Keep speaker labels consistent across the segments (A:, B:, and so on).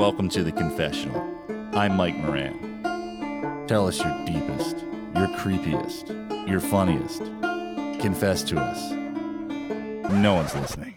A: welcome to the confessional. I'm Mike Moran. Tell us your deepest, your creepiest, your funniest. Confess to us. No one's listening.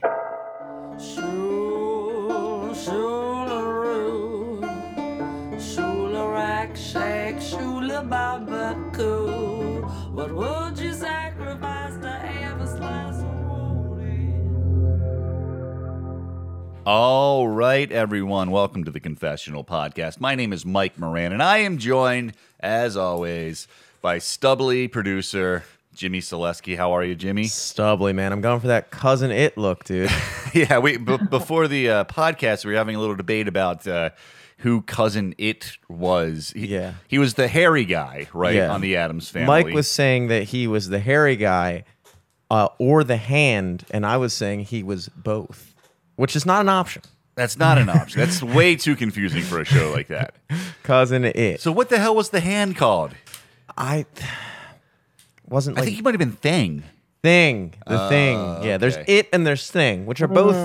A: Right, everyone. Welcome to the Confessional Podcast. My name is Mike Moran, and I am joined, as always, by stubbly producer Jimmy Selesky. How are you, Jimmy?
B: Stubbly, man. I'm going for that cousin it look, dude.
A: yeah, we b- before the uh, podcast, we were having a little debate about uh, who cousin it was. He,
B: Yeah.
A: he was the hairy guy, right,
B: Yeah.
A: on the Addams family.
B: Mike was saying that he was the hairy guy uh, or the hand, and I was saying he was both, which is not an option.
A: That's not an option. That's way too confusing for a show like that.
B: Cousin it.
A: So, what the hell was the hand called?
B: I wasn't
A: I think he might have been Thing.
B: thing, the oh, thing. Yeah, there's
A: okay.
B: it and there's thing, which are both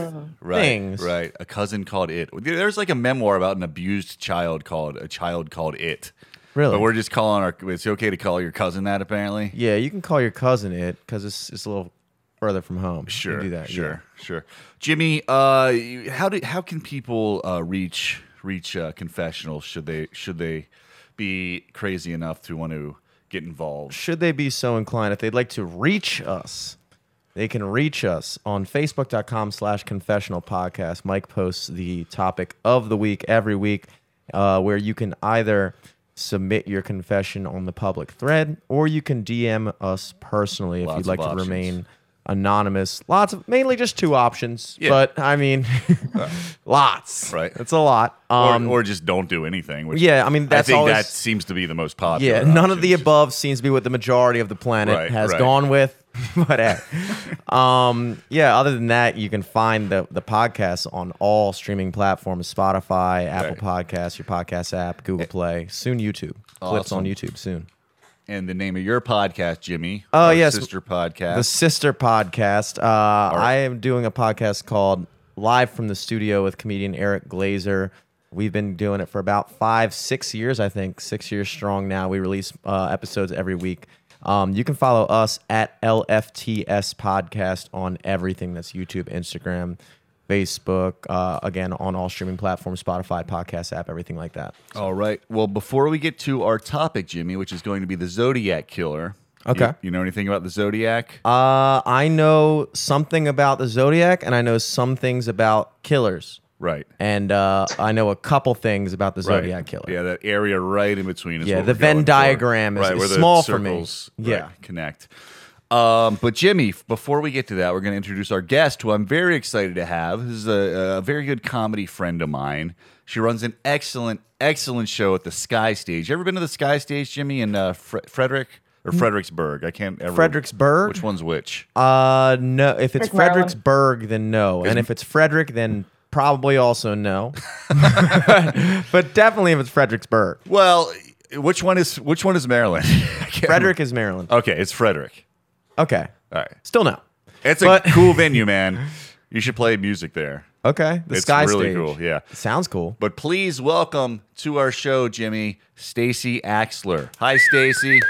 A: Right,
B: things.
A: right. A cousin called it. There's like a memoir about an abused child called a child called it.
B: Really?
A: But we're just calling our. It's okay to call your cousin that, apparently.
B: Yeah, you can call your cousin it because it's, it's a little further from home.
A: Sure,
B: do that.
A: sure, sure. Jimmy, uh, how do how can people uh, reach reach uh, confessional? Should they should they be crazy enough to want to get involved?
B: should they be so inclined if they'd like to reach us they can reach us on facebook.com slash confessional podcast mike posts the topic of the week every week uh, where you can either submit your confession on the public thread or you can dm us personally if
A: Lots
B: you'd like to
A: options.
B: remain anonymous lots of mainly just two options
A: Yeah.
B: but i mean lots
A: Right.
B: it's a lot
A: Or,
B: um,
A: or just don't do anything. Which
B: yeah i mean that's
A: I think
B: always,
A: that seems to be the most popular.
B: yeah, none of the above seems to be what the majority of the planet
A: Right,
B: has
A: right.
B: gone with. but hey. um, yeah, other than that, you can find the the podcast on all streaming platforms: Spotify, Apple Podcasts, your podcast app, Google Play, soon YouTube. Clips on YouTube soon.
A: And the name of your podcast, Jimmy.
B: Oh, yes.
A: sister podcast.
B: The sister podcast. Uh, I am doing a podcast called Live from the Studio with comedian Eric Glazer. We've been doing it for about five, six years, I think, six years strong now. We release uh, episodes every week. Um, you can follow us at LFTS Podcast on everything that's YouTube, Instagram, Facebook, uh, again, on all streaming platforms, Spotify, podcast app, everything like that.
A: All right. Well, before we get to our topic, Jimmy, which is going to be the Zodiac killer.
B: Okay.
A: You, you know anything about the Zodiac?
B: Uh, I know something about the Zodiac, and I know some things about killers.
A: right.
B: and uh, I know a couple things about the
A: Right.
B: Zodiac killer.
A: Yeah, that area right in between. Is
B: Yeah, the Venn
A: going for.
B: diagram is-
A: right,
B: is
A: where the
B: small for me.
A: circles, right,
B: Yeah.
A: connect. Um, but Jimmy, before we get to that, we're going to introduce our guest, who I'm very excited to have. This is a, a very good comedy friend of mine. She runs an excellent, excellent show at the Sky Stage. You ever been to the Sky Stage, Jimmy, in uh, Fre- Frederick or Fredericksburg? I can't ever.
B: Fredericksburg?
A: Which one's which?
B: Uh, no. If it's
C: Maryland.
B: Fredericksburg, then no. And if it's Frederick, then probably also no. but definitely if it's Fredericksburg.
A: well, which one is which one is Maryland? I can't
B: Frederick is Maryland.
A: Okay, it's Frederick.
B: Okay.
A: All right.
B: Still no.
A: It's a cool venue, man. You should play music there.
B: Okay. The
A: it's
B: Sky
A: really
B: Stage.
A: cool. Yeah.
B: Sounds cool.
A: But please welcome to our show, Jimmy, Stacy Axler. Hi, Stacy.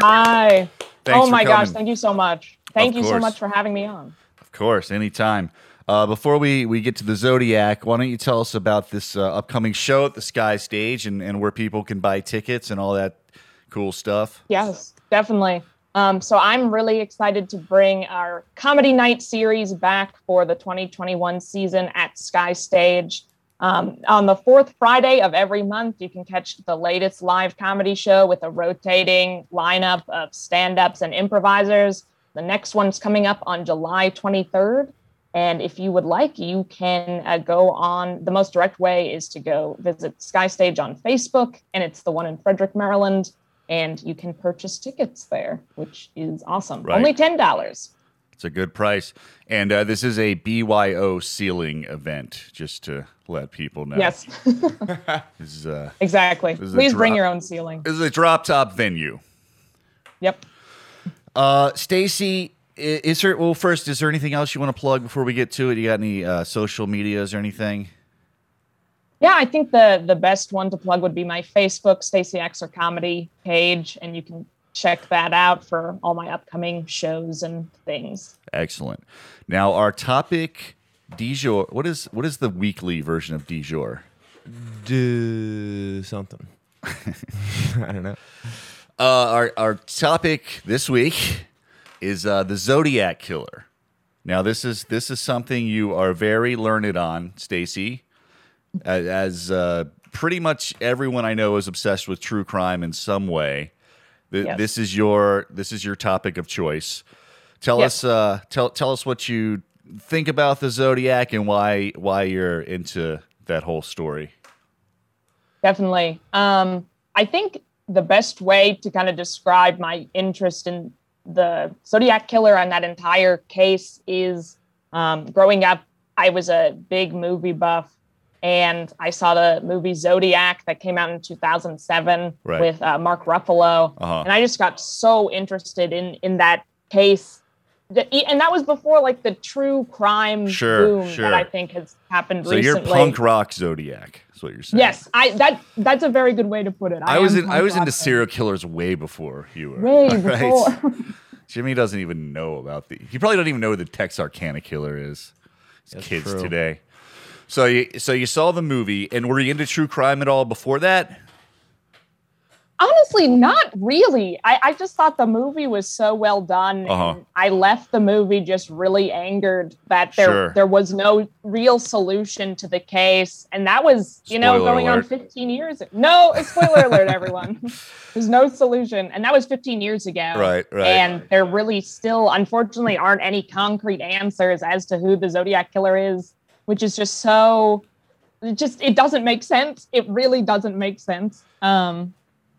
C: Hi.
A: Thanks
C: oh my
A: for
C: gosh,
A: coming.
C: thank you so much. Thank
A: Of
C: you so
A: course.
C: much for having me on.
A: Of course, anytime. Uh, before we, we get to the Zodiac, why don't you tell us about this uh, upcoming show at the Sky Stage and, and where people can buy tickets and all that cool stuff?
C: Yes, definitely. Um, so I'm really excited to bring our comedy night series back for the 2021 season at Sky Stage. Um, on the fourth Friday of every month, you can catch the latest live comedy show with a rotating lineup of stand ups and improvisers. The next one's coming up on July 23rd. And if you would like, you can uh, go on. The most direct way is to go visit Sky Stage on Facebook, and it's the one in Frederick, Maryland. And you can purchase tickets there, which is awesome.
A: Right.
C: Only $10.
A: It's a good price. And uh, this is a BYO ceiling event, just to let people know.
C: Yes,
A: This is, uh,
C: exactly.
A: is a
C: Please bring your own ceiling.
A: this is a drop top venue.
C: Yep.
A: Uh, Stacy, is there, well, first, is there anything else you want to plug before we get to it? You got any uh, social medias or anything?
C: Yeah, I think the the best one to plug would be my Facebook Stacy Axler comedy page, and you can check that out for all my upcoming shows and things.
A: Excellent. Now our topic du jour. What is what is the weekly version of du jour?
B: Do something. I don't know.
A: Uh, our our topic this week is uh, the Zodiac killer. Now this is this is something you are very learned on, Stacy, as, uh, pretty much everyone I know is obsessed with true crime in some way. Th-. This is your this is your topic of choice. Tell
C: Yes.
A: us uh, tell tell us what you think about the Zodiac and why why you're into that whole story.
C: Definitely. Um, I think the best way to kind of describe my interest in the Zodiac killer and that entire case is um, growing up, I was a big movie buff. And I saw the movie Zodiac that came out in 2007
A: Right.
C: with uh, Mark Ruffalo.
A: Uh-huh.
C: And I just got so interested in, in that case. That- And that was before like the true crime
A: Sure,
C: boom
A: sure.
C: that I think has happened
A: So
C: recently.
A: you're punk rock Zodiac. Is what you're saying.
C: Yes, I that that's a very good way to put it.
A: I was in I was into serial killers way before you were.
C: Way
A: all right?
C: before.
A: Jimmy doesn't even know about the. He probably doesn't even know who the Texarkana killer is. These
B: That's
A: kids
B: true.
A: today. So you so you saw the movie, and were you into true crime at all before that?
C: Honestly, not really. I, I just thought the movie was so well done.
A: Uh-huh.
C: And I left the movie just really angered that there
A: Sure.
C: there was no real solution to the case. And that was, you know, going
A: alert.
C: on 15 years. No, spoiler alert, everyone. There's no solution. And that was 15 years ago.
A: Right, right.
C: And there really still, unfortunately, aren't any concrete answers as to who the Zodiac killer is, which is just so it just it doesn't make sense. It really doesn't make sense. Um,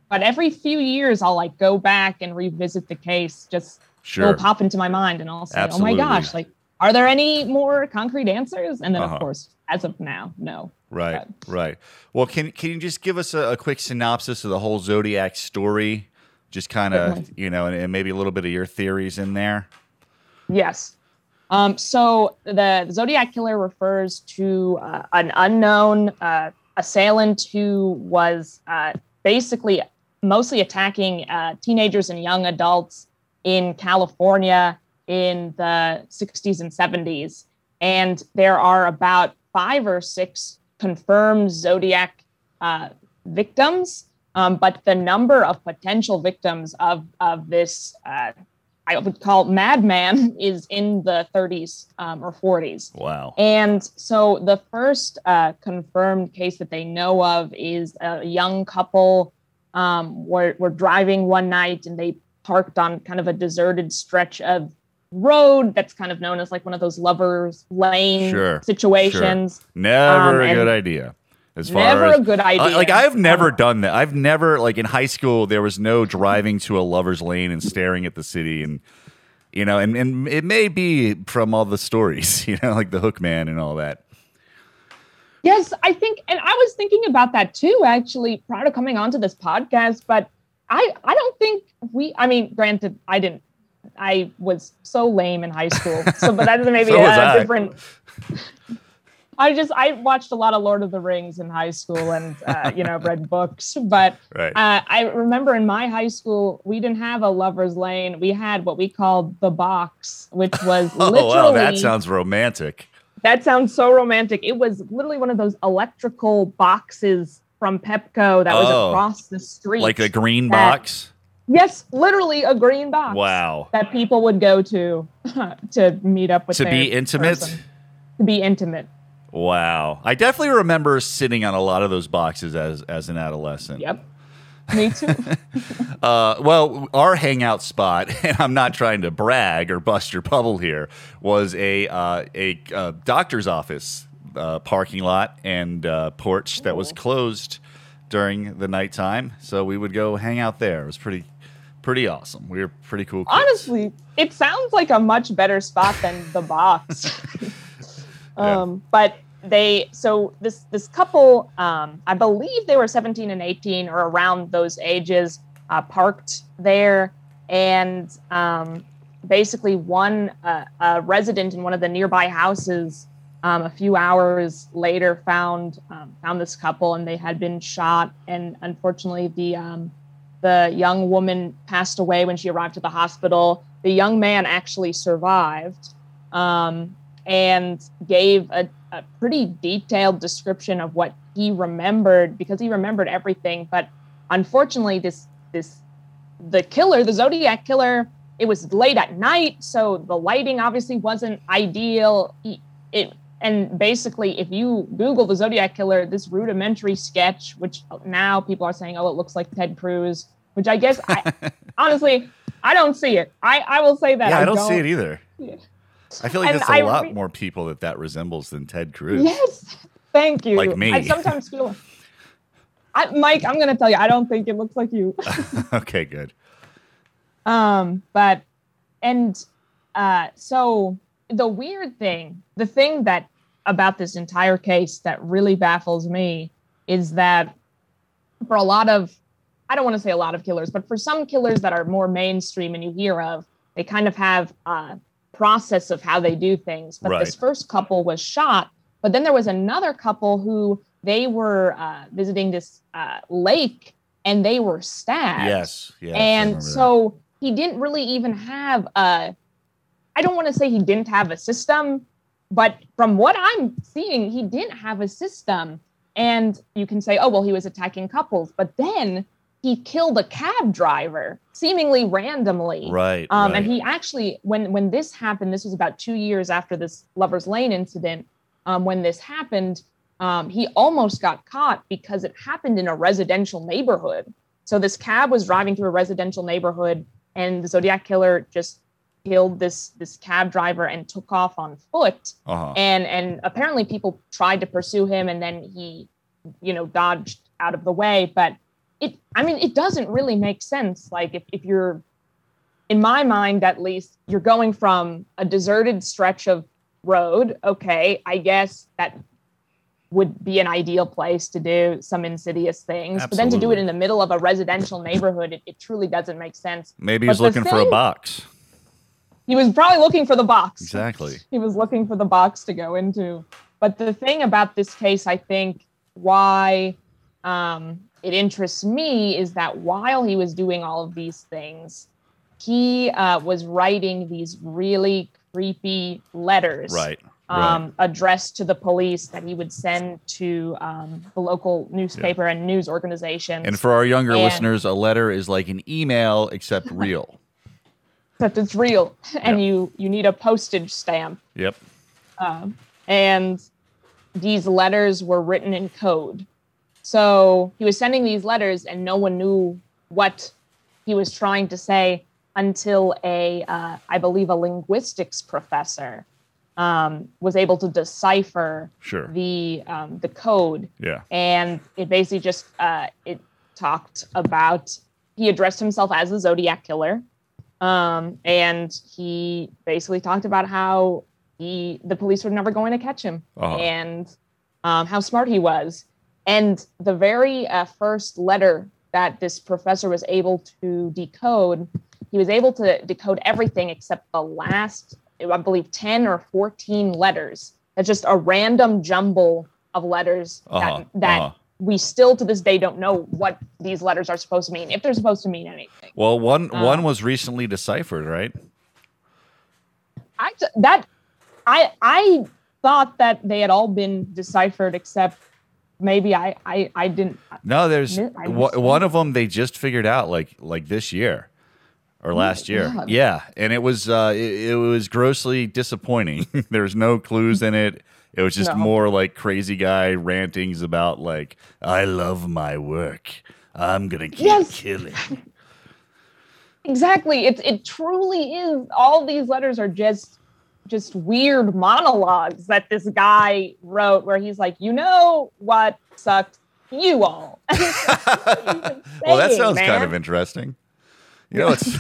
C: but every few years, I'll like go back and revisit the case. Just
A: Sure.
C: it'll pop into my mind, and I'll say,
A: Absolutely.
C: "Oh my gosh! Like, are there any more concrete answers?" And then,
A: Uh-huh.
C: of course, as of now, no.
A: Right, right. Well, can can you just give us a, a quick synopsis of the whole Zodiac story? Just kind of, you know, and, and maybe a little bit of your theories in there.
C: Yes. Um, so the Zodiac killer refers to uh, an unknown uh, assailant who was uh, basically mostly attacking uh, teenagers and young adults in California in the 60s and 70s. And there are about five or six confirmed Zodiac uh, victims, um, but the number of potential victims of, of this uh, I would call madman is in the 30s um, or 40s.
A: Wow.
C: And so the first uh, confirmed case that they know of is a young couple um, were, were driving one night and they parked on kind of a deserted stretch of road that's kind of known as like one of those lovers lane
A: Sure,
C: situations.
A: Never
C: Um,
A: a good idea. As far
C: Never
A: as
C: a good idea.
A: like I've never done that. I've never like in high school there was no driving to a lover's lane and staring at the city and you know and and it may be from all the stories, you know, like the Hook Man and all that.
C: Yes, I think, and I was thinking about that too, actually, prior to coming onto this podcast. But I, I don't think we. I mean, granted, I didn't. I was so lame in high school, so but that's maybe
A: So
C: a
A: I.
C: different. I just I watched a lot of Lord of the Rings in high school, and uh, you know read books. But
A: Right.
C: uh, I remember in my high school we didn't have a lovers lane. We had what we called the box, which was
A: oh
C: literally
A: wow, that sounds romantic.
C: that sounds so romantic. It was literally one of those electrical boxes from Pepco that was
A: Oh.
C: across the street.
A: Like a green
C: that-
A: box.
C: yes, literally a green box.
A: Wow.
C: That people would go to to meet up with
A: To be intimate?
C: person. To be intimate.
A: Wow. I definitely remember sitting on a lot of those boxes as as an adolescent.
C: Yep. Me too.
A: Uh, well, our hangout spot, and I'm not trying to brag or bust your bubble here, was a uh, a uh, doctor's office uh, parking lot and uh, porch that was closed during the nighttime. So we would go hang out there. It was pretty pretty awesome. We were pretty cool. Kids.
C: Honestly, it sounds like a much better spot than the box.
A: Yeah.
C: um, but they so this this couple, um, I believe they were 17 and 18 or around those ages, uh, parked there, and um, basically one uh, a resident in one of the nearby houses um, a few hours later found um, found this couple and they had been shot. And unfortunately the um, the young woman passed away when she arrived at the hospital. The young man actually survived um, and gave a, a pretty detailed description of what he remembered because he remembered everything but unfortunately this this the killer the zodiac killer it was late at night so the lighting obviously wasn't ideal he, it and basically if you google the zodiac killer this rudimentary sketch which now people are saying oh it looks like ted cruz which i guess I, honestly i don't see it i i will say that
A: yeah, I don't, see it either.
C: Yeah.
A: I feel like
C: And
A: there's a
C: I
A: lot
C: re-
A: more people that that resembles than Ted Cruz.
C: yes thank you
A: Like me.
C: i sometimes feel I, mike i'm gonna tell you i don't think it looks like you
A: okay, good.
C: Um, but and uh, so the weird thing, the thing that about this entire case that really baffles me is that for a lot of, I don't want to say a lot of killers, but for some killers that are more mainstream and you hear of, they kind of have a process of how they do things. But this first couple was shot, but then there was another couple who they were uh, visiting this uh, lake and they were stabbed
A: Yes, yes.
C: And
A: that.
C: so he didn't really even have a i don't want to say he didn't have a system but from what i'm seeing he didn't have a system and you can say oh well he was attacking couples but then he killed a cab driver seemingly randomly
A: right,
C: um,
A: right.
C: and he actually when when this happened this was about two years after this lovers lane incident um, when this happened um, he almost got caught because it happened in a residential neighborhood so this cab was driving through a residential neighborhood and the zodiac killer just killed this this cab driver and took off on foot
A: uh-huh.
C: and and apparently people tried to pursue him and then he you know dodged out of the way but it i mean it doesn't really make sense like if, if you're in my mind at least you're going from a deserted stretch of road okay i guess that would be an ideal place to do some insidious things but then to do it in the middle of a residential neighborhood it, it truly doesn't make sense
A: Maybe
C: but
A: he's looking for a box.
C: he was probably looking for the box
A: Exactly.
C: he was looking for the box to go into. But the thing about this case, I think, why um, it interests me is that while he was doing all of these things, he uh, was writing these really creepy letters
A: Right.
C: um, addressed to the police that he would send to um, the local newspaper and news organizations.
A: And for our younger
C: And-
A: listeners, a letter is like an email except real.
C: except it's real, and
A: Yeah.
C: you you need a postage stamp.
A: yep.
C: Um, and these letters were written in code. So he was sending these letters, and no one knew what he was trying to say until a, uh, I believe, a linguistics professor um, was able to decipher
A: Sure.
C: the um, the code
A: Yeah.
C: and it basically just uh, it talked about he addressed himself as the zodiac killer um, and he basically talked about how he the police were never going to catch him
A: Uh-huh.
C: and um, how smart he was and the very uh, first letter that this professor was able to decode he was able to decode everything except the last i believe 10 or 14 letters that's just a random jumble of letters
A: Uh-huh,
C: that, that
A: uh-huh.
C: we still to this day don't know what these letters are supposed to mean if they're supposed to mean anything
A: Well, one
C: Uh,
A: one was recently deciphered, right?
C: I that I I thought that they had all been deciphered except maybe I I I didn't
A: No, there's
C: Mi- I
A: wa-
C: missed
A: one of them they just figured out like like this year or last year.
C: God.
A: Yeah, and it was uh it, it was grossly disappointing. There's no clues in it. It was just
C: No.
A: more like crazy guy rantings about like I love my work. I'm to keep
C: Yes.
A: killing.
C: exactly it it truly is all these letters are just just weird monologues that this guy wrote where he's like you know what sucked you all
A: well, that sounds kind of interesting. You know, it's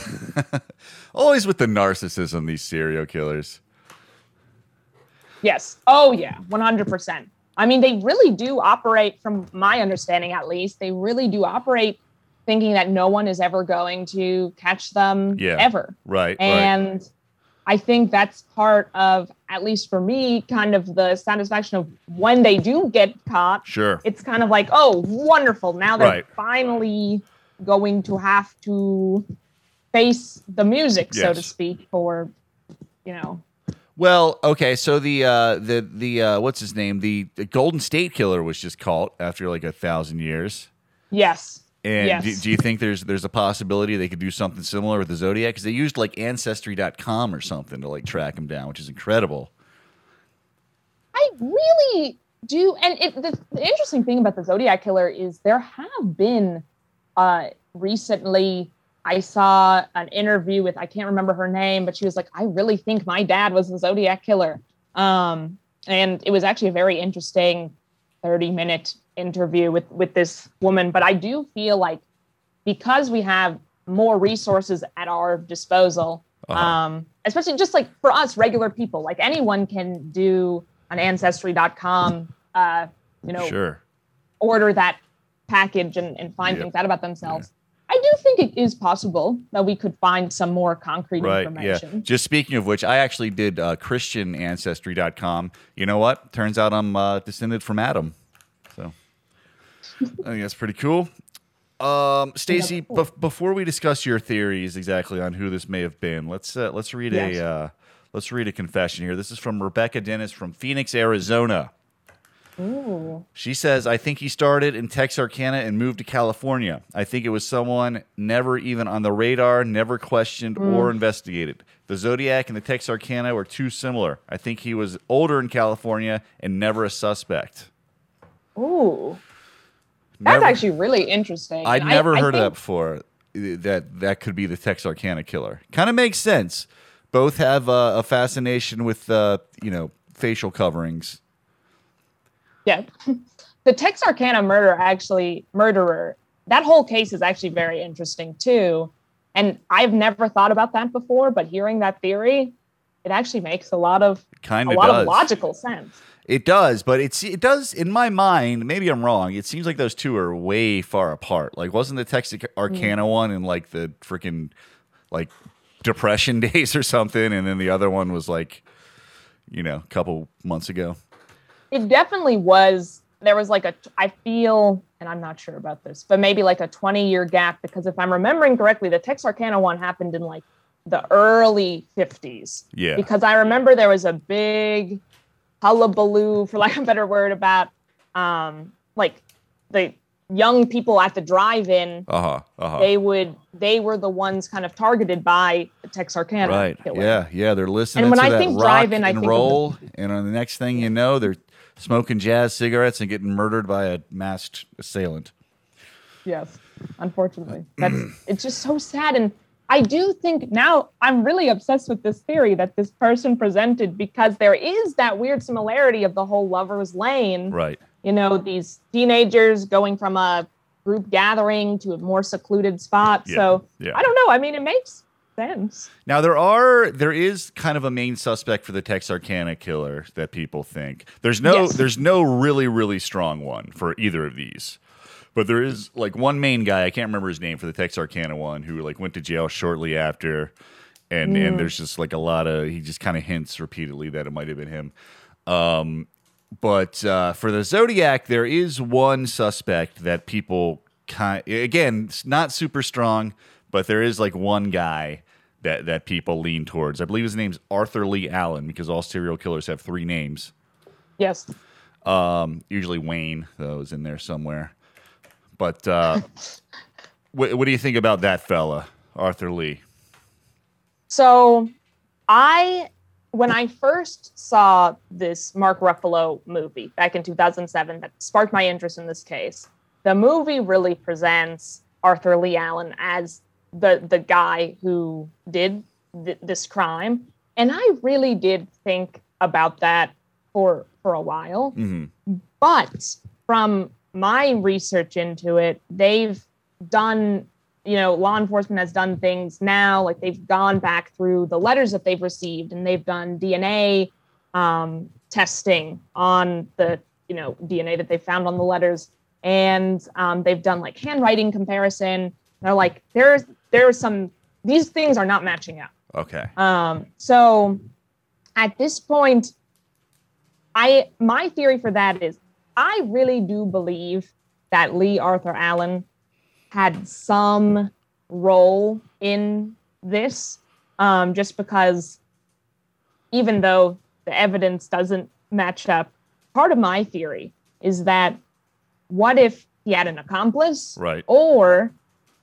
A: always with the narcissism these serial killers.
C: Yes. Oh, yeah. 100%. I mean, they really do operate, from my understanding at least, they really do operate thinking that no one is ever going to catch them
A: Yeah.
C: ever.
A: Right, right.
C: I think that's part of, at least for me, kind of the satisfaction of when they do get caught.
A: Sure.
C: It's kind of like, oh, wonderful. Now they're
A: Right.
C: finally going to have to face the music, so to speak, for, you know,
A: Well, okay, so the uh, the the uh, what's his name? The, the Golden State Killer was just caught after like a thousand years.
C: yes.
A: And
C: yes.
A: do, do you think there's there's a possibility they could do something similar with the Zodiac? Because they used like Ancestry.com or something to like track him down, which is incredible.
C: I really do. And it, the, the interesting thing about the Zodiac Killer is there have been uh, recently. I saw an interview with I can't remember her name, but she was like, "I really think my dad was the Zodiac Killer," um, and it was actually a very interesting thirty-minute interview with with this woman. But I do feel like because we have more resources at our disposal,
A: Uh-huh.
C: um, especially just like for us regular people, like anyone can do an ancestry.com, uh, you know,
A: Sure.
C: order that package and, and find
A: Yep.
C: things out about themselves. I do think it is possible that we could find some more concrete
A: Right. Yeah.
C: information.
A: Just speaking of which, I actually did uh, ChristianAncestry.com. You know what? Turns out I'm uh, descended from Adam. So I think that's pretty cool. Um, Stacy,
C: cool.
A: bef- before we discuss your theories exactly on who this may have been, let's uh, let's read
C: Yes.
A: a uh, let's read a confession here. This is from Rebecca Dennis from Phoenix, Arizona.
C: Ooh.
A: She says, I think he started in Texarkana and moved to California. I think it was someone never even on the radar, never questioned or investigated. The Zodiac and the Texarkana were too similar. I think he was older in California and never a suspect.
C: Ooh. That's actually really interesting.
A: I'd
C: And I-
A: never
C: I
A: heard of that before. That that could be the Texarkana killer. Kind of makes sense. Both have uh, a fascination with uh, you know facial coverings.
C: Yeah. the Texarkana murder actually murderer, that whole case is actually very interesting too. And I've never thought about that before, but hearing that theory, it actually makes a lot of
A: Kind of a
C: lot
A: does.
C: of logical sense.
A: It does, but it's it does in my mind. Maybe I'm wrong. It seems like those two are way far apart. Like, wasn't the Texarkana
C: Mm.
A: one in like the freaking like depression days or something, and then the other one was like, you know, a couple months ago.
C: It definitely was. There was like a, I feel, and I'm not sure about this, but maybe like a 20 year gap because if I'm remembering correctly, the Texarkana one happened in like the early 50s.
A: Yeah.
C: Because I remember there was a big hullabaloo, for lack of a better word, about um, like the young people at the drive-in.
A: Uh huh. Uh huh.
C: They would, they were the ones kind of targeted by Texarkana
A: Right.
C: killer.
A: Yeah. Yeah. They're listening
C: And when
A: to
C: I
A: that
C: think drive-in, I think of the-
A: roll, and on the next thing you know, they're smoking jazz cigarettes and getting murdered by a masked assailant.
C: Yes, unfortunately. That's it's just so sad. And I do think now I'm really obsessed with this theory that this person presented because there is that weird similarity of the whole lover's lane.
A: Right.
C: You know, these teenagers going from a group gathering to a more secluded spot.
A: Yeah,
C: So
A: yeah.
C: I don't know. I mean, it makes sense.
A: Now there are there is kind of a main suspect for the Texarkana killer that people think. There's no
C: Yes.
A: there's no really really strong one for either of these. But there is like one main guy, I can't remember his name for the Texarkana one who like went to jail shortly after and and there's just like a lot of he just kind of hints repeatedly that it might have been him. Um but uh, for the Zodiac, there is one suspect that people kind again, it's not super strong, but there is like one guy that that people lean towards. I believe his name's Arthur Leigh Allen because all serial killers have three names.
C: Yes.
A: Um, usually Wayne though is in there somewhere. But uh, what, what do you think about that fella, Arthur Leigh?
C: So I when I first saw this Mark Ruffalo movie back in 2007 that sparked my interest in this case, the movie really presents Arthur Leigh Allen as the the guy who did th- this crime, and I really did think about that for for a while.
A: hmm
C: But from my research into it, they've done, you know, law enforcement has done things now, like they've gone back through the letters that they've received and they've done DNA um, testing on the, you know, DNA that they found on the letters. And um, they've done like handwriting comparison. They're like, there's, there's some, these things are not matching up.
A: Okay.
C: Um, so at this point, I my theory for that is I really do believe that Leigh Arthur Allen had some role in this, um, just because even though the evidence doesn't match up, part of my theory is that what if he had an accomplice
A: Right.
C: or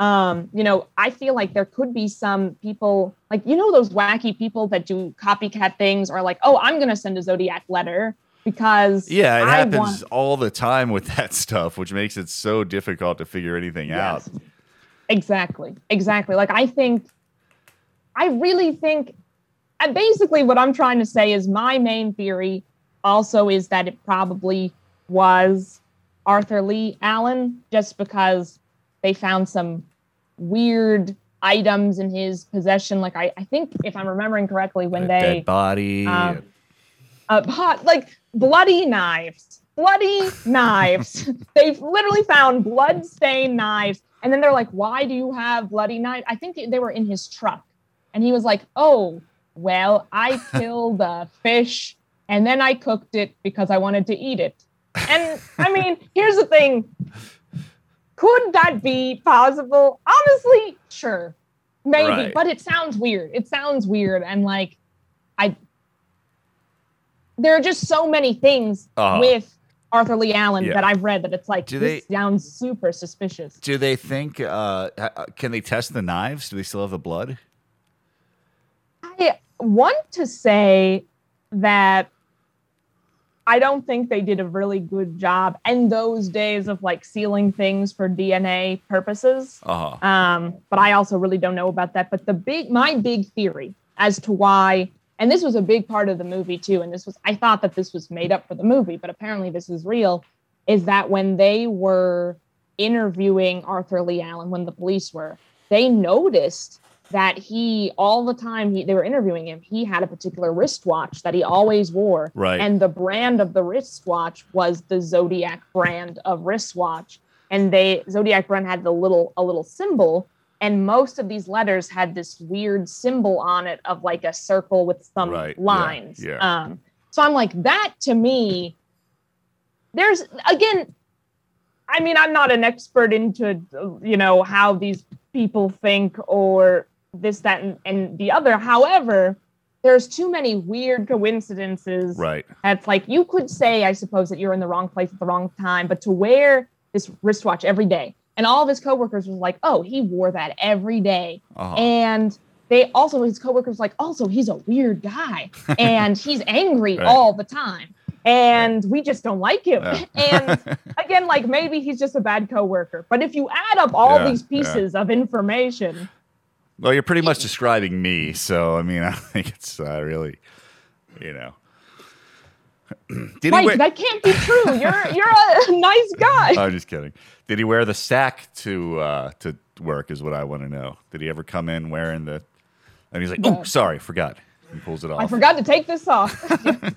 C: um you know i feel like there could be some people like you know those wacky people that do copycat things or like oh i'm gonna send a zodiac letter because
A: Yeah, it
C: I
A: happens
C: want-
A: all the time with that stuff, which makes it so difficult to figure anything out.
C: Exactly. Exactly. Like I think I really think and basically what I'm trying to say is my main theory also is that it probably was Arthur Leigh Allen just because they found some weird items in his possession like I, I think if I'm remembering correctly when
A: A
C: they
A: dead body.
C: um, uh, hot, like bloody knives, bloody knives. They've literally found blood-stained knives, and then they're like, "Why do you have bloody knives?" I think they were in his truck, and he was like, "Oh, well, I killed a fish, and then I cooked it because I wanted to eat it." And I mean, here's the thing: could that be possible? Honestly, sure, maybe,
A: Right.
C: but it sounds weird. It sounds weird, and like, I there are just so many things
A: Uh-huh.
C: with Arthur Leigh Allen
A: Yeah.
C: that I've read that it's like
A: Do
C: this
A: they-
C: sounds super suspicious.
A: Do they think? Uh, can they test the knives? Do they still have the blood?
C: I want to say that I don't think they did a really good job in those days of like sealing things for DNA purposes.
A: Uh huh.
C: Um, but I also really don't know about that. But the big, my big theory as to why, and this was a big part of the movie too, and this was, I thought that this was made up for the movie, but apparently this is real, is that when they were interviewing Arthur Leigh Allen, when the police were, they noticed that he, all the time he, they were interviewing him, he had a particular wristwatch that he always wore.
A: Right.
C: And the brand of the wristwatch was the Zodiac brand of wristwatch and they Zodiac brand had the little a little symbol, and most of these letters had this weird symbol on it of like a circle with some
A: Right, yeah,
C: lines.
A: yeah.
C: Um, so I'm like that to me. There's again, I mean, I'm not an expert into you know how these people think or this, that, and, and the other. However, there's too many weird coincidences
A: Right.
C: that's like you could say, I suppose, that you're in the wrong place at the wrong time, but to wear this wristwatch every day, and all of his coworkers was like, "Oh, he wore that every day,"
A: Uh-huh.
C: and they also his coworkers like, "Also, he's a weird guy, and he's angry
A: Right.
C: all the time." And we just don't like him.
A: Yeah.
C: and again, like maybe he's just a bad coworker. But if you add up all
A: Yeah,
C: these pieces of information,
A: Well, you're pretty much describing me, so I mean, I think it's uh, really, you know. Did he
C: Mike,
A: wear?
C: that can't be true. You're you're a nice guy.
A: I'm just kidding. Did he wear the sack to uh, to work? Is what I want to know. Did he ever come in wearing the? And he's like, "Oh, sorry, forgot." He pulls it off.
C: I forgot to take this off.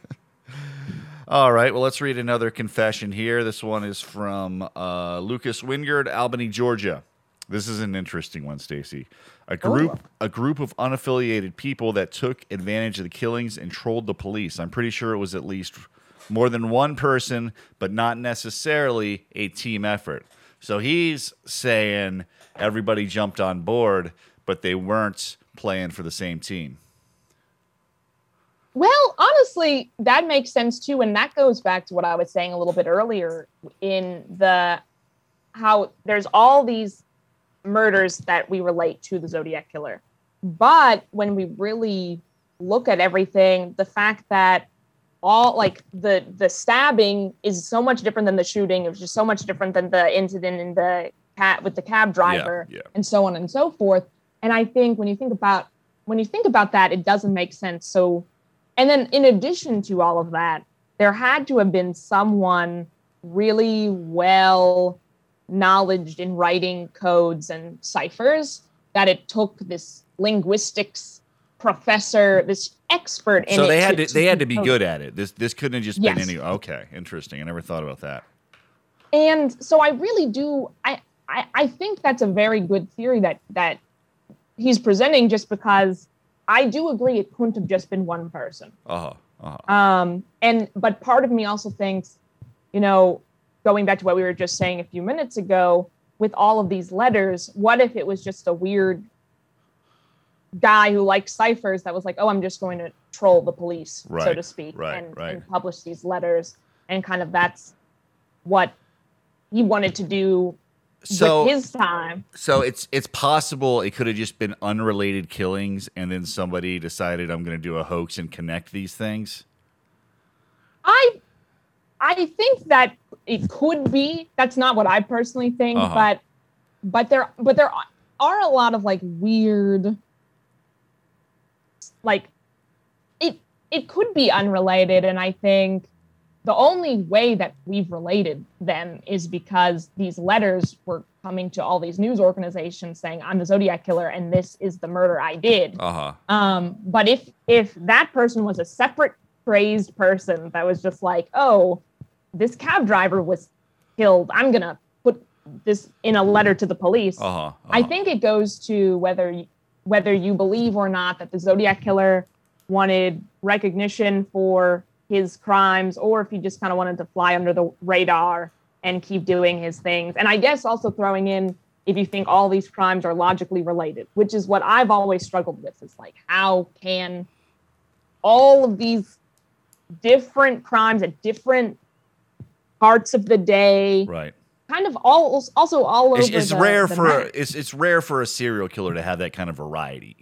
A: All right. Well, let's read another confession here. This one is from uh, Lucas Wingard, Albany, Georgia. This is an interesting one, Stacy. A oh. group, a group of unaffiliated people that took advantage of the killings and trolled the police. I'm pretty sure it was at least more than one person, but not necessarily a team effort. So he's saying everybody jumped on board, but they weren't playing for the same team.
C: Well, honestly, that makes sense too, and that goes back to what I was saying a little bit earlier in the how there's all these murders that we relate to the Zodiac killer, but when we really look at everything, the fact that all like the the stabbing is so much different than the shooting. It was just so much different than the incident in the cat with the cab driver
A: yeah.
C: and so on and so forth. And I think when you think about when you think about that, it doesn't make sense. So and then in addition to all of that, there had to have been someone really well knowledge in writing codes and ciphers that it took this linguistics professor, this expert in
A: so they had to, they had to be good at it. This this couldn't have just
C: Yes.
A: been any. Okay, interesting. I never thought about that.
C: and so i really do I, I i think that's a very good theory that that he's presenting just because I do agree it couldn't have just been one person.
A: Uh-huh. Uh-huh.
C: Um, and but part of me also thinks, you know, going back to what we were just saying a few minutes ago, with all of these letters, what if it was just a weird guy who likes ciphers that was like, oh, I'm just going to troll the police, so to speak,
A: right,
C: and,
A: right.
C: and publish these letters, and kind of that's what he wanted to do
A: So
C: with his time.
A: so it's it's possible it could have just been unrelated killings and then somebody decided I'm going to do a hoax and connect these things.
C: I I think that it could be. That's not what I personally think,
A: Uh-huh.
C: but but there but there are a lot of like weird like it it could be unrelated and I think the only way that we've related them is because these letters were coming to all these news organizations saying I'm the Zodiac killer and this is the murder I did.
A: Uh-huh.
C: Um, but if if that person was a separate crazed person that was just like, oh, this cab driver was killed, I'm gonna put this in a letter to the police.
A: Uh-huh.
C: I
A: uh-huh.
C: think it goes to whether whether you believe or not that the Zodiac killer wanted recognition for his crimes, or if he just kind of wanted to fly under the radar and keep doing his things. And I guess also throwing in if you think all these crimes are logically related, which is what I've always struggled with, is like how can all of these different crimes at different parts of the day,
A: right.
C: kind of all also all over.
A: It's, it's
C: the-
A: rare
C: the
A: for
C: map.
A: it's it's rare for a serial killer to have that kind of variety.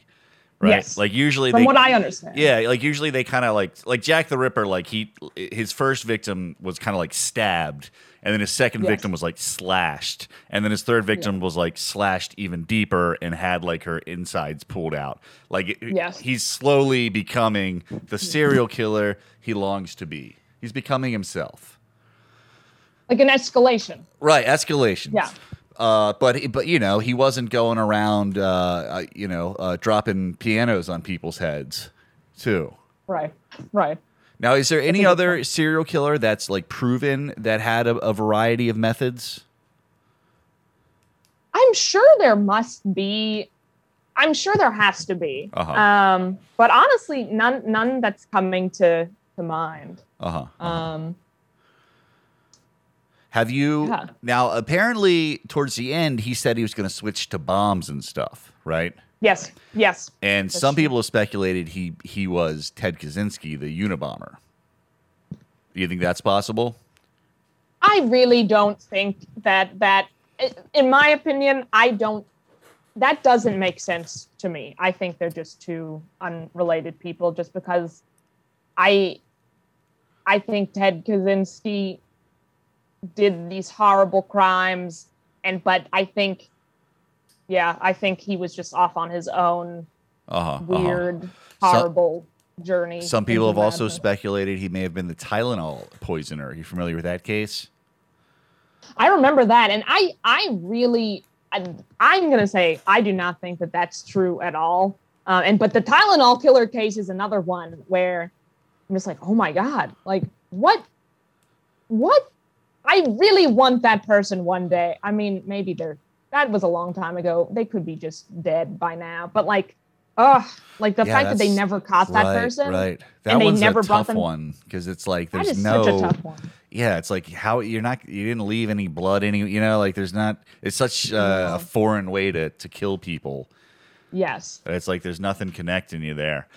A: Right?
C: Yes.
A: Like usually
C: from
A: they
C: what I understand.
A: Yeah, like usually they kind of like like Jack the Ripper. Like he, his first victim was kind of like stabbed, and then his second
C: Yes.
A: victim was like slashed, and then his third victim was like slashed even deeper and had like her insides pulled out. Like
C: Yes.
A: he's slowly becoming the serial killer he longs to be. He's becoming himself.
C: Like an escalation.
A: Right, escalation.
C: Yeah.
A: Uh, but but you know he wasn't going around uh, uh, you know uh, dropping pianos on people's heads too.
C: Right. Right.
A: Now, is there any other serial killer that's like proven that had a, a variety of methods?
C: I'm sure there must be. I'm sure there has to be.
A: Uh-huh.
C: Um, but honestly, none none that's coming to to mind.
A: Uh huh.
C: Um,
A: Have you
C: yeah.
A: now? Apparently, towards the end, he said he was going to switch to bombs and stuff, right?
C: yes. Yes.
A: And
C: That's
A: some
C: true.
A: people have speculated he he was Ted Kaczynski, the Unabomber. Do you think that's possible?
C: I really don't think that that. In my opinion, I don't. That doesn't make sense to me. I think they're just two unrelated people. Just because, I, I think Ted Kaczynski did these horrible crimes, and but I think, yeah, I think he was just off on his own
A: Uh huh.
C: weird,
A: So-
C: horrible journey.
A: Some people have also speculated he may have been the Tylenol poisoner. Are you familiar with that case?
C: I remember that, and I I really I, I'm gonna say I do not think that that's true at all. Uh, and but the Tylenol killer case is another one where I'm just like, oh my god, like what, what? I really want that person one day. I mean, maybe they're that was a long time ago. They could be just dead by now. But like, ugh, like the
A: Yeah,
C: fact that they never caught that
A: right,
C: person.
A: Right. That
C: and they
A: one's
C: never
A: a
C: brought
A: tough
C: them-
A: one because it's like there's no.
C: such a tough one.
A: Yeah, it's like how you're not you didn't leave any blood any you know like there's not it's such uh, a foreign way to to kill people.
C: Yes.
A: It's like there's nothing connecting you there.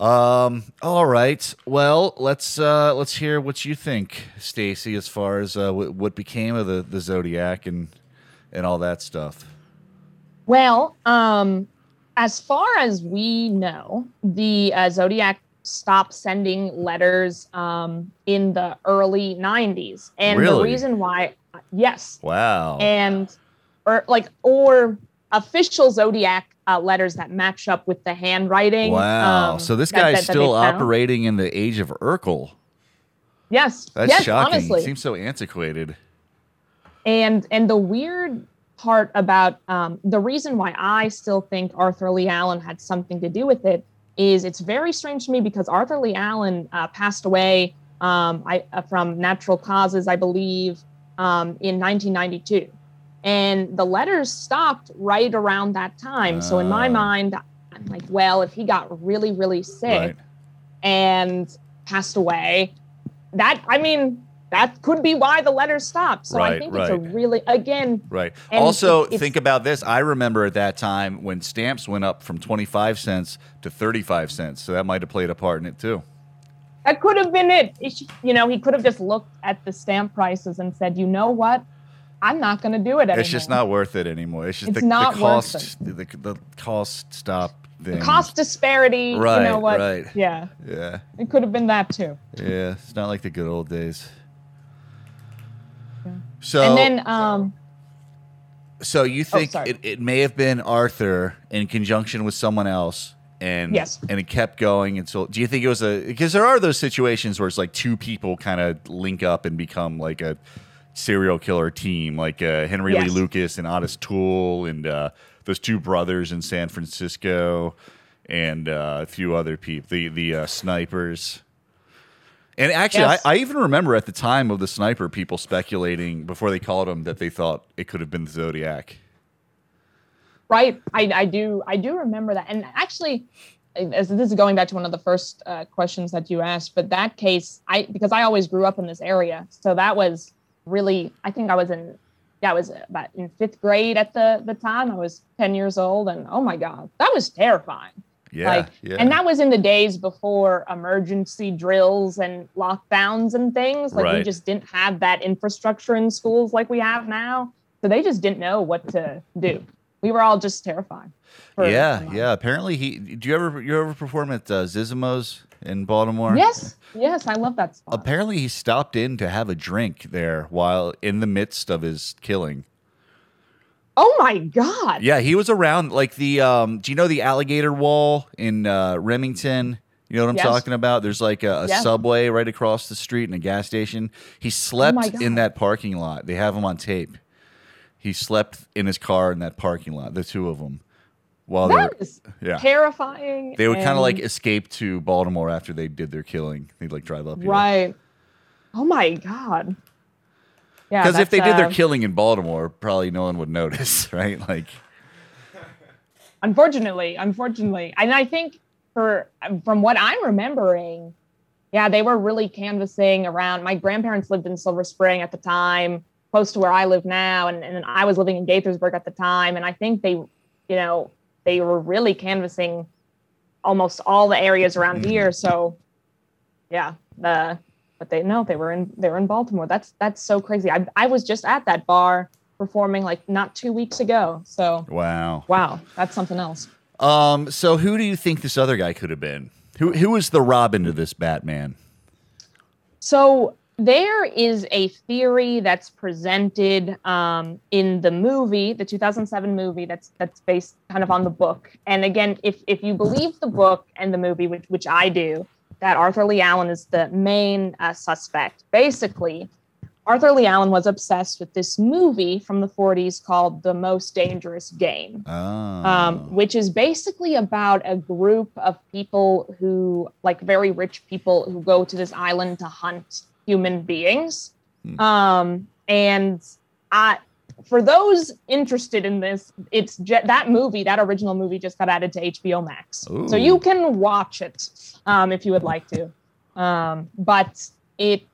A: Um. All right. Well, let's uh let's hear what you think, Stacy, as far as uh, what, what became of the the Zodiac and and all that stuff.
C: Well, um, as far as we know, the uh, Zodiac stopped sending letters um, in the early 90s. And the reason why, yes.
A: Wow.
C: And, or like, or official Zodiac uh, letters that match up with the handwriting.
A: wow.
C: um,
A: so this
C: that-
A: guy's
C: that- that
A: still
C: they
A: operating in the age of Urkel.
C: Yes.
A: That's
C: yes,
A: shocking.
C: honestly.
A: Seems so antiquated.
C: and and the weird part about um, the reason why I still think Arthur Leigh Allen had something to do with it is it's very strange to me because Arthur Leigh Allen uh, passed away um, I, uh, from natural causes, I believe, um, in 1992, and the letters stopped right around that time. So in my
A: Ah.
C: mind, I'm like, well, if he got really, really sick
A: Right.
C: and passed away, that I mean, that could be why the letters stopped. So I
A: Right,
C: think it's a really again,
A: Right. Also,
C: it's-
A: think about this. I remember at that time when stamps went up from 25 cents to 35 cents. So that might have played a part in it too.
C: that could have been. It you know, he could have just looked at the stamp prices and said, you know what, I'm not going to do it anymore.
A: It's just not worth it anymore. It's just
C: It's
A: the,
C: not
A: the
C: worth
A: cost, the, the cost stop thing.
C: the cost disparity.
A: Right,
C: you know what?
A: right.
C: Yeah,
A: Yeah.
C: it could have been that too.
A: Yeah. It's not like the good old days.
C: Yeah.
A: So,
C: and then, um,
A: so you think
C: sorry.
A: it, it may have been Arthur in conjunction with someone else, and
C: Yes.
A: and it kept going until. Do you think it was a? Because there are those situations where it's like two people kind of link up and become like a serial killer team, like uh, Henry Lee Lucas and Otis Toole, and uh, those two brothers in San Francisco, and uh, a few other people, the the uh, snipers. And actually,
C: Yes.
A: I, I even remember at the time of the sniper, people speculating before they called him that they thought it could have been the Zodiac.
C: right i i do i do remember that and actually as this is going back to one of the first uh, questions that you asked but that case i because i always grew up in this area so that was really i think i was in yeah i was about in fifth grade at the the time. I was 10 years old and oh my god that was terrifying.
A: Yeah,
C: like
A: yeah.
C: and that was in the days before emergency drills and lockdowns and things. Like we just didn't have that infrastructure in schools like we have now. So they just didn't know what to do we were all just terrified
A: yeah, yeah. Apparently, he. Do you ever you ever perform at uh, Zissimos in Baltimore?
C: yes yes i love that spot
A: Apparently, he stopped in to have a drink there while in the midst of his killing.
C: oh my god
A: Yeah, he was around like the. Um, do you know the alligator wall in uh, Remington? You know what I'm
C: Yes.
A: talking about? There's like a, a
C: Yeah.
A: subway right across the street and a gas station. He slept
C: Oh
A: in that parking lot. They have him on tape. He slept in his car in that parking lot, the two of them. While they
C: that
A: were,
C: is
A: yeah.
C: terrifying
A: They would kind of like escape to Baltimore after they did their killing. They'd like drive up here.
C: right oh my god yeah
A: Because if they did their
C: uh,
A: killing in Baltimore, probably no one would notice, right? Like,
C: unfortunately unfortunately and i think for from what i'm remembering yeah they were really canvassing around my grandparents lived in silver spring at the time close to where i live now and, and i was living in gaithersburg at the time and i think they you know they were really canvassing almost all the areas around
A: Mhm.
C: here so yeah the but they no they were in they were in baltimore that's that's so crazy i, I was just at that bar performing like not two weeks ago so
A: wow.
C: Wow, that's something else.
A: Um, so who do you think this other guy could have been? Who who was the Robin to this Batman?
C: So there is a theory that's presented um, in the movie, the 2007 movie that's that's based kind of on the book. And again, if if you believe the book and the movie, which which I do, that Arthur Leigh Allen is the main uh, suspect. Basically, Arthur Leigh Allen was obsessed with this movie from the 40s called The Most Dangerous Game.
A: Oh.
C: um, which is basically about a group of people who, like very rich people, who go to this island to hunt human beings.
A: Hmm.
C: Um, and I, for those interested in this, it's ju- that movie, that original movie, just got added to HBO Max, so you can watch it um, if you would like to. Um, but it,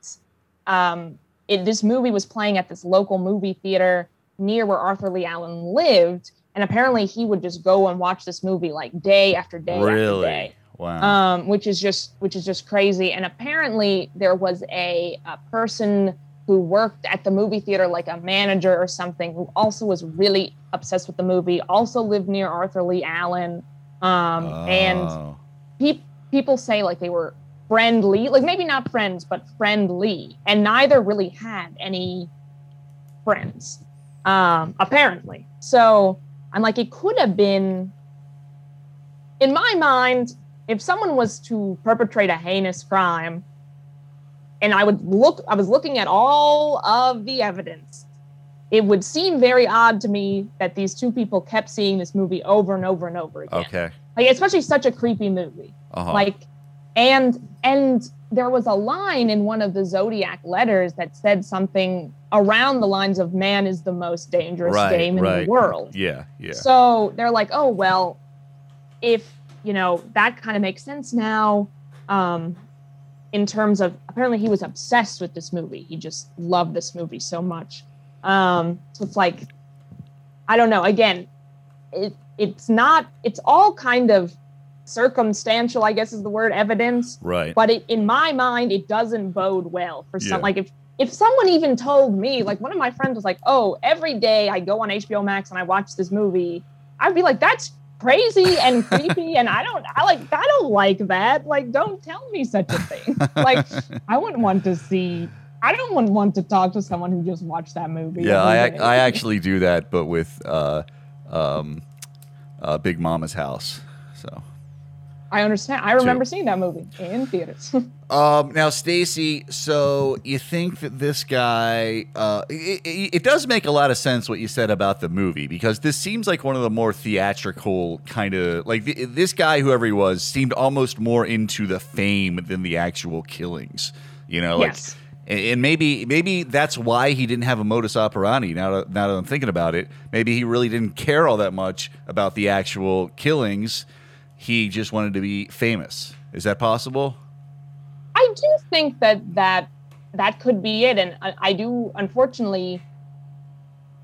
C: um, it, this movie was playing at this local movie theater near where Arthur Leigh Allen lived, and apparently he would just go and watch this movie like day after day after
A: really?
C: day
A: Wow.
C: um, which is just which is just crazy. And apparently, there was a, a person who worked at the movie theater, like a manager or something, who also was really obsessed with the movie. Also lived near Arthur Leigh Allen, um, and
A: Oh.
C: pe- people say like they were friendly, like maybe not friends, but friendly, and neither really had any friends, um, apparently. So I'm like, it could have been. In my mind, if someone was to perpetrate a heinous crime, and I would look, I was looking at all of the evidence. It would seem very odd to me that these two people kept seeing this movie over and over and over again.
A: Okay.
C: Like, especially such a creepy movie
A: Uh-huh.
C: like and and there was a line in one of the zodiac letters that said something around the lines of man is the most dangerous
A: Right,
C: game in
A: right.
C: the world
A: yeah, yeah.
C: so they're like oh well if you know that kind of makes sense now. Um, in terms of apparently he was obsessed with this movie. He just loved this movie so much. Um, so it's like, I don't know. Again, it it's not. It's all kind of circumstantial. I guess is the word evidence.
A: Right.
C: But it, in my mind, it doesn't bode well for some.
A: Yeah.
C: Like if if someone even told me, like one of my friends was like, "Oh, every day I go on HBO Max and I watch this movie," I'd be like, "That's crazy and creepy," and I don't, I like, I don't like that. Like, don't tell me such a thing. like, I wouldn't want to see. I don't want want to talk to someone who just watched that movie.
A: Yeah, I, ac- I actually do that, but with uh, um, uh, Big Mama's house. So.
C: I understand. I remember seeing that movie in theaters.
A: Um, now, Stacy, so you think that this guy, uh, it, it, it does make a lot of sense what you said about the movie because this seems like one of the more theatrical kind of like th- this guy, whoever he was, seemed almost more into the fame than the actual killings. You know, like,
C: Yes.
A: and, and maybe maybe that's why he didn't have a modus operandi. Now, that, now that I'm thinking about it, maybe he really didn't care all that much about the actual killings. He just wanted to be famous. Is that possible?
C: I do think that that that could be it, and I, I do unfortunately,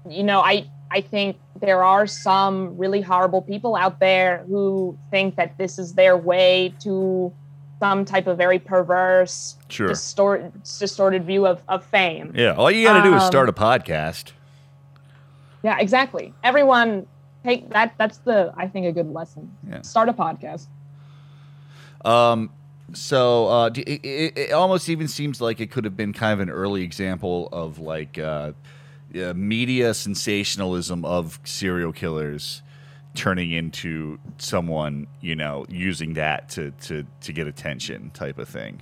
C: you know, I I think there are some really horrible people out there who think that this is their way to some type of very perverse,
A: Sure.
C: distort, distorted view of, of fame.
A: Yeah, all you got to do is
C: Um,
A: start a podcast.
C: Yeah, exactly. Everyone take that. That's the I think a good lesson.
A: Yeah.
C: Start a podcast.
A: Um, so uh, it, it, almost even seems like it could have been kind of an early example of like uh, media sensationalism of serial killers turning into someone you know using that to to to get attention type of thing.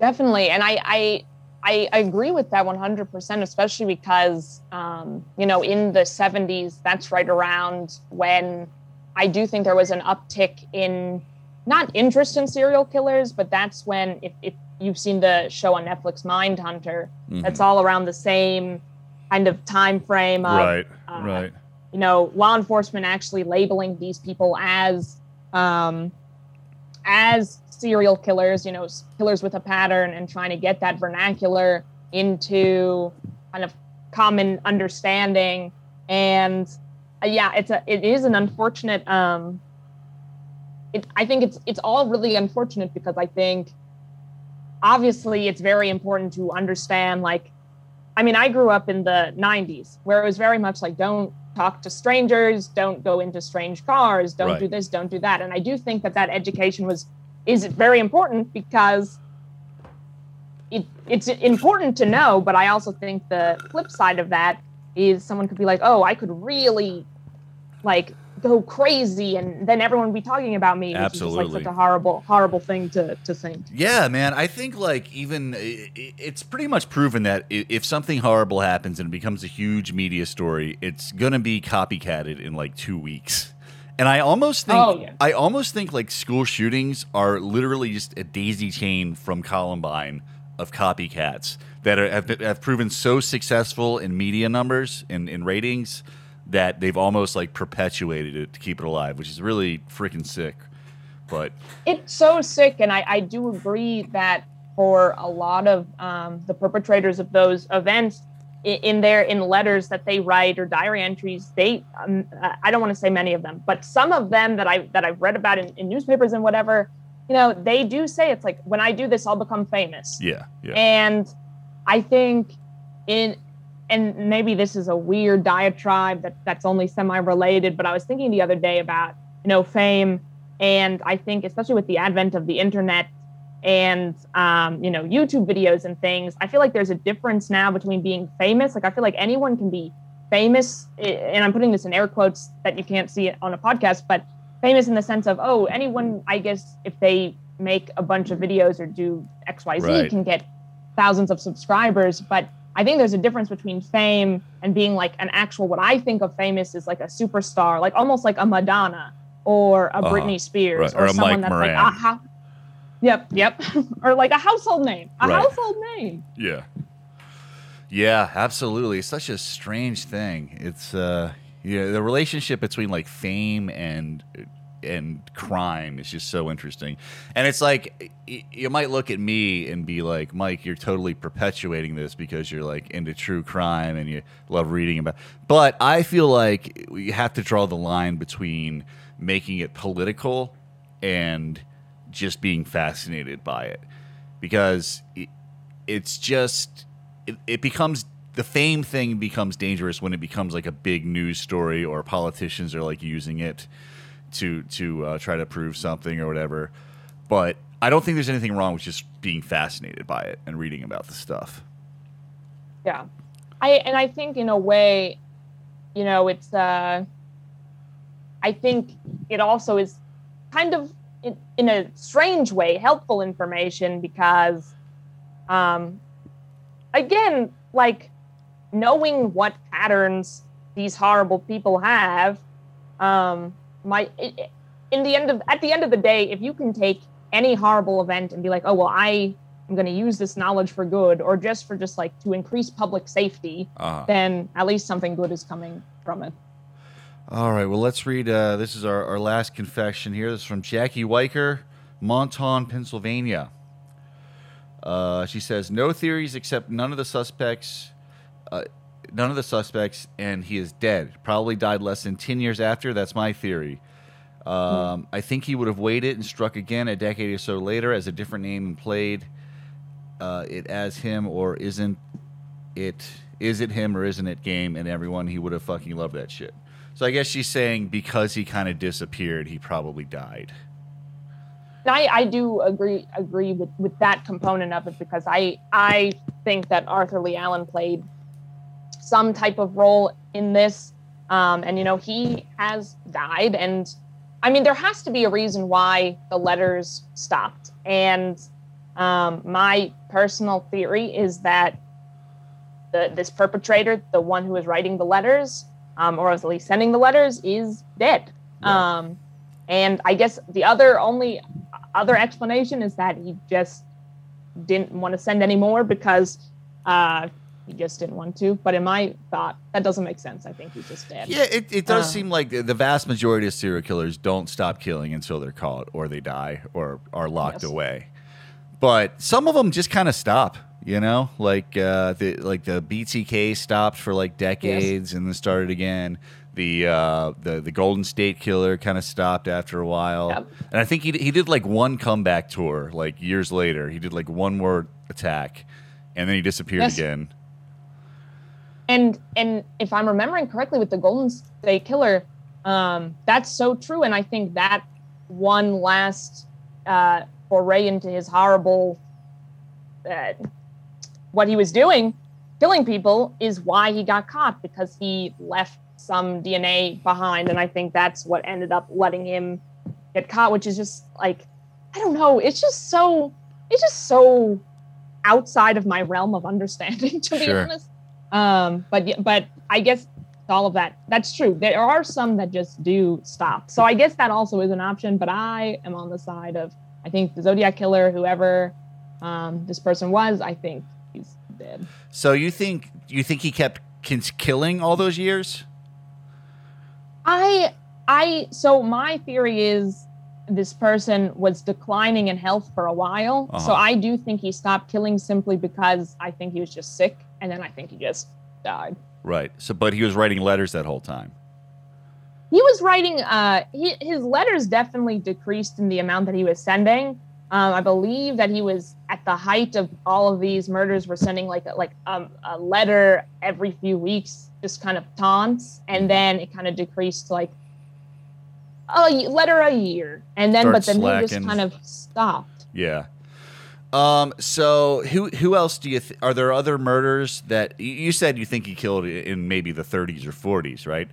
C: Definitely, and I I I agree with that 100%, especially because um, you know in the 70s, that's right around when I do think there was an uptick in not interest in serial killers, but that's when if, if you've seen the show on Netflix, Mindhunter,
A: Mhm.
C: that's all around the same kind of time frame of
A: right,
C: uh,
A: right.
C: you know, law enforcement actually labeling these people as um, as serial killers, you know, killers with a pattern, and trying to get that vernacular into kind of common understanding. And uh, yeah, it's a it is an unfortunate. Um, it, I think it's it's all really unfortunate because I think obviously it's very important to understand like I mean, I grew up in the 90s where it was very much like, don't talk to strangers, don't go into strange cars, don't
A: Right.
C: do this, don't do that. And I do think that that education was is very important because it, it's important to know. But I also think the flip side of that is someone could be like, oh, I could really like go crazy, and then everyone would be talking about me, which is just
A: Absolutely.
C: like such a horrible, horrible thing to to think.
A: Yeah, man. I think like even i- i- it's pretty much proven that if something horrible happens and it becomes a huge media story, it's gonna be copycatted in like two weeks. And I almost think
C: Oh, yeah.
A: I almost think like school shootings are literally just a daisy chain from Columbine of copycats that are, have, have proven so successful in media numbers and in ratings that they've almost like perpetuated it to keep it alive, which is really freaking sick. But
C: it's so sick and I, I do agree that for a lot of um, the perpetrators of those events in their in letters that they write or diary entries they um, i don't want to say many of them but some of them that i that i've read about in, in newspapers and whatever you know they do say it's like when i do this i'll become famous
A: yeah, yeah.
C: and I think in and maybe this is a weird diatribe that that's only semi-related, but I was thinking the other day about, you know, fame. And I think especially with the advent of the internet and um, you know, YouTube videos and things, I feel like there's a difference now between being famous. Like I feel like anyone can be famous, and I'm putting this in air quotes that you can't see it on a podcast, but famous in the sense of, oh, anyone, I guess, if they make a bunch of videos or do XYZ
A: Right.
C: can get thousands of subscribers. But I think there's a difference between fame and being like an actual, what I think of famous is like a superstar, like almost like a Madonna or a
A: Uh-huh.
C: Britney Spears
A: Right, or a
C: someone
A: Mike
C: that's
A: Moran.
C: like, a yep, yep. or like a household name, a
A: Right.
C: household name.
A: Yeah. Yeah, absolutely. It's such a strange thing. It's uh yeah, the relationship between like fame and and crime is just so interesting. And it's like you might look at me and be like, Mike, you're totally perpetuating this because you're like into true crime and you love reading about. But I feel like you have to draw the line between making it political and just being fascinated by it because it, it's just it becomes the fame thing becomes dangerous when it becomes like a big news story or politicians are like using it to to uh, try to prove something or whatever but i don't think there's anything wrong with just being fascinated by it and reading about the stuff
C: Yeah. I and I think in a way, you know, it's uh I think it also is kind of in, in a strange way helpful information because um again, like knowing what patterns these horrible people have um my in the end of at the end of the day if you can take any horrible event and be like oh well i am going to use this knowledge for good or just for just like to increase public safety
A: uh-huh.
C: then at least something good is coming from it
A: All right, well, let's read. Uh, this is our, our last confession here. This is from Jackie Weicker, Montauk, Pennsylvania. Uh, she says, No theories except none of the suspects. Uh, none of the suspects, and he is dead. Probably died less than 10 years after. That's my theory. Um, I think he would have waited and struck again a decade or so later as a different name and played uh, it as him, or isn't it? Is it him or isn't it game? And everyone, he would have fucking loved that shit. So I guess she's saying because he kind of disappeared, he probably died.
C: I, I do agree agree with, with that component of it because I I think that Arthur Leigh Allen played some type of role in this. Um, and you know, he has died and I mean there has to be a reason why the letters stopped. And um, my personal theory is that the, this perpetrator, the one who is writing the letters, um, or at least sending the letters, is dead.
A: Right.
C: Um, and I guess the other only other explanation is that he just didn't want to send any more because uh, he just didn't want to. But in my thought, that doesn't make sense. I think he's just dead.
A: Yeah, it, it does
C: Uh.
A: seem like the, vast majority of serial killers don't stop killing until they're caught or they die or are locked
C: Yes.
A: away. But some of them just kind of stop, you know, like uh, the like the BTK stopped for like decades and then started again. The uh, the the Golden State Killer kind of stopped after a while,
C: Yep.
A: and I think he he did like one comeback tour like years later. He did like one more attack, and then he disappeared
C: Yes.
A: again.
C: And and if I'm remembering correctly with the Golden State Killer, um, that's so true. And I think that one last uh, foray into his horrible, uh, what he was doing, killing people, is why he got caught because he left some DNA behind, and I think that's what ended up letting him get caught. Which is just like, I don't know, it's just so, it's just so outside of my realm of understanding, to be
A: Sure.
C: honest. Um, but but I guess all of that that's true. There are some that just do stop. So I guess that also is an option. But I am on the side of I think the Zodiac killer, whoever um, this person was, I think he's dead.
A: So you think you think he kept killing all those years?
C: I I so my theory is this person was declining in health for a while. So
A: Uh-huh.
C: I do think he stopped killing simply because I think he was just sick, and then I think he just died.
A: Right. So, but he was writing letters that whole time.
C: he was writing uh he, his letters definitely decreased in the amount that he was sending um, i believe that he was at the height of all of these murders were sending like a, like um, a letter every few weeks just kind of taunts and then it kind of decreased to like a letter a year and then but
A: Start
C: then he just kind of stopped
A: Yeah. Um. So who who else do you th- are there other murders that you- said you think he killed in maybe the 30s or 40s, right?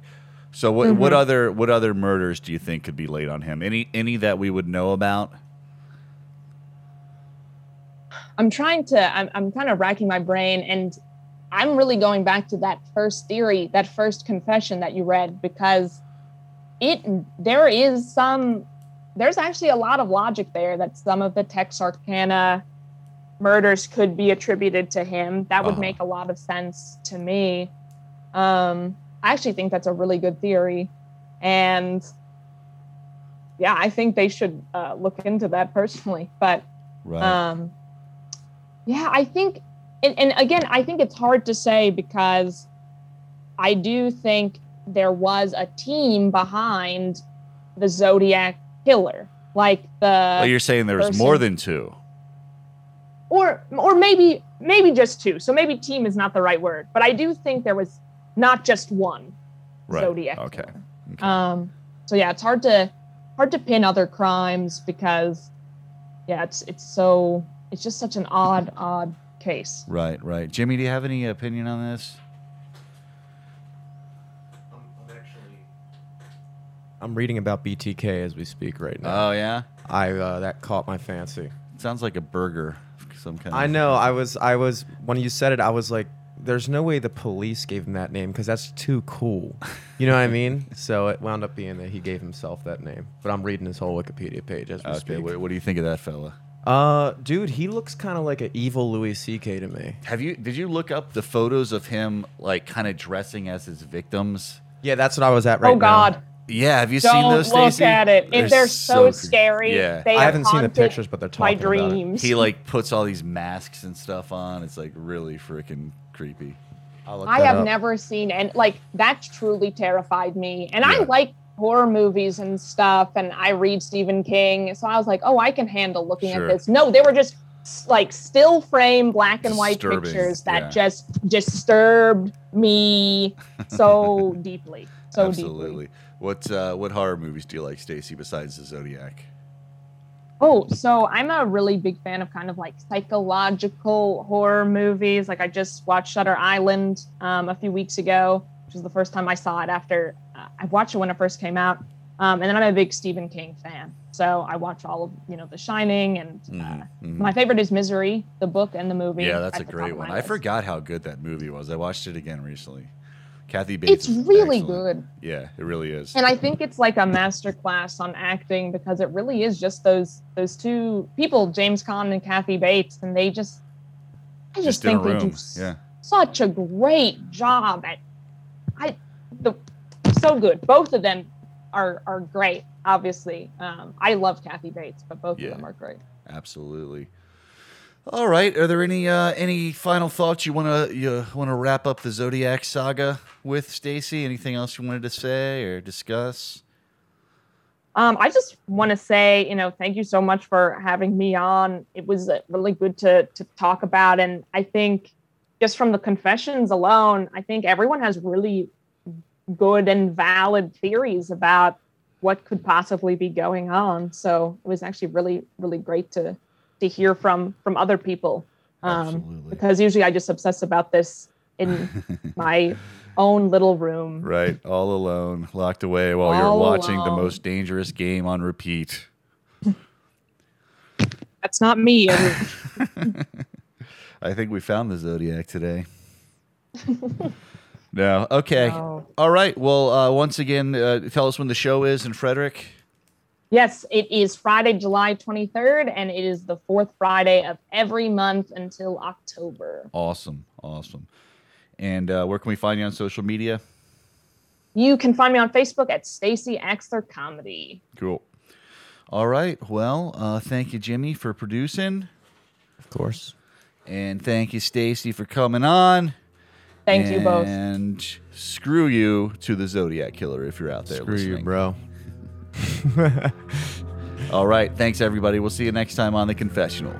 A: So what what
C: Mhm.
A: other what other murders do you think could be laid on him? Any any that we would know about?
C: I'm trying to I'm, I'm kind of racking my brain and I'm really going back to that first theory, that first confession that you read because it there is some there's actually a lot of logic there that some of the Texarkana murders could be attributed to him. That would
A: Uh-huh.
C: make a lot of sense to me. Um I actually think that's a really good theory. And yeah, I think they should uh, look into that personally. But
A: Right.
C: um, yeah, I think, and, and again, I think it's hard to say because I do think there was a team behind the Zodiac killer, like the
A: well, you're saying there was
C: person-
A: more than two.
C: Or or maybe maybe just two. So maybe team is not the right word, but I do think there was not just one
A: Right.
C: Zodiac.
A: Okay. Okay.
C: Um, so yeah, it's hard to hard to pin other crimes because yeah, it's it's so it's just such an odd odd case.
A: Right, right. Jimmy, do you have any opinion on this?
B: I'm I'm actually I'm reading about BTK as we speak right now.
A: Oh yeah,
B: I uh, that caught my fancy.
A: sounds like a burger, of some kind.
B: I
A: of-
B: know. I was. I was. When you said it, I was like, "There's no way the police gave him that name because that's too cool." You know what I mean? So it wound up being that he gave himself that name. But I'm reading his whole Wikipedia page as we
A: Okay,
B: speak.
A: what, what do you think of that fella?
B: Uh, dude, he looks kind of like an evil Louis C.K. to me.
A: Have you? Did you look up the photos of him, like kind of dressing as his victims?
B: Yeah, that's what I was at right
C: oh
B: now.
C: God,
A: Yeah, have you seen
C: don't
A: those?
C: look
A: Stacy?
C: at it. If they're so,
A: cre-
C: scary.
A: Yeah,
C: They
B: I
C: have
B: haven't seen the pictures, but they're
C: my
B: talking about it.
C: dreams.
A: he like puts all these masks and stuff on. It's like really freaking creepy.
B: I'll look
C: I have
B: up.
C: never seen and like that truly terrified me. And I like horror movies and stuff, and I read Stephen King, so I was like, oh, I can handle looking
A: Sure.
C: at this. No, they were just like still frame black and white
A: Disturbing,
C: pictures that
A: yeah.
C: just disturbed me so deeply, so
A: Absolutely.
C: deeply.
A: What uh, what horror movies do you like, Stacy? Besides the Zodiac?
C: Oh, so I'm a really big fan of kind of like psychological horror movies. Like I just watched Shutter Island um, a few weeks ago, which was the first time I saw it after uh, I watched it when it first came out. Um, and then I'm a big Stephen King fan, so I watch all of you know The Shining, and uh,
A: Mhm, mhm.
C: my favorite is Misery, the book and the movie.
A: Yeah, that's a great one. I forgot how good that movie was. I watched it again recently. Kathy Bates.
C: It's really
A: excellent.
C: good.
A: Yeah, it really is.
C: and I think it's like a master class on acting because it really is just those those two people, James Caan and Kathy Bates, and they just I just,
A: Just
C: think they do
A: yeah.
C: such a great job at I the so good. Both of them are are great. Obviously, um, I love Kathy Bates, but both
A: Yeah.
C: of them are great.
A: Absolutely. All right. Are there any uh, any final thoughts you want to you want to wrap up the Zodiac saga with, Stacy? Anything else you wanted to say or discuss?
C: Um, I just want to say, you know, thank you so much for having me on. It was uh, really good to to talk about, and I think just from the confessions alone, I think everyone has really good and valid theories about what could possibly be going on. So it was actually really, really great to to hear from from other people, um, because usually I just obsess about this in my own little room.
A: Right, all alone, locked away while you're
C: All
A: watching the most dangerous game on repeat.
C: That's not me.
A: I think we found the Zodiac today. no, okay.
C: No.
A: All right. Well, uh, once again, uh, tell us when the show is in Frederick.
C: Yes, it is Friday, July 23rd, and it is the fourth Friday of every month until October.
A: Awesome, awesome. And uh, where can we find you on social media?
C: You can find me on Facebook at Stacy Axler Comedy.
A: Cool. All right. Well, uh, thank you, Jimmy, for producing,
B: Of course.
A: and thank you, Stacy, for coming on.
C: Thank you both.
A: And screw you to the Zodiac Killer if you're out there.
B: Screw
A: listening.
B: you, bro.
A: All right. Thanks, everybody. We'll see you next time on the confessional.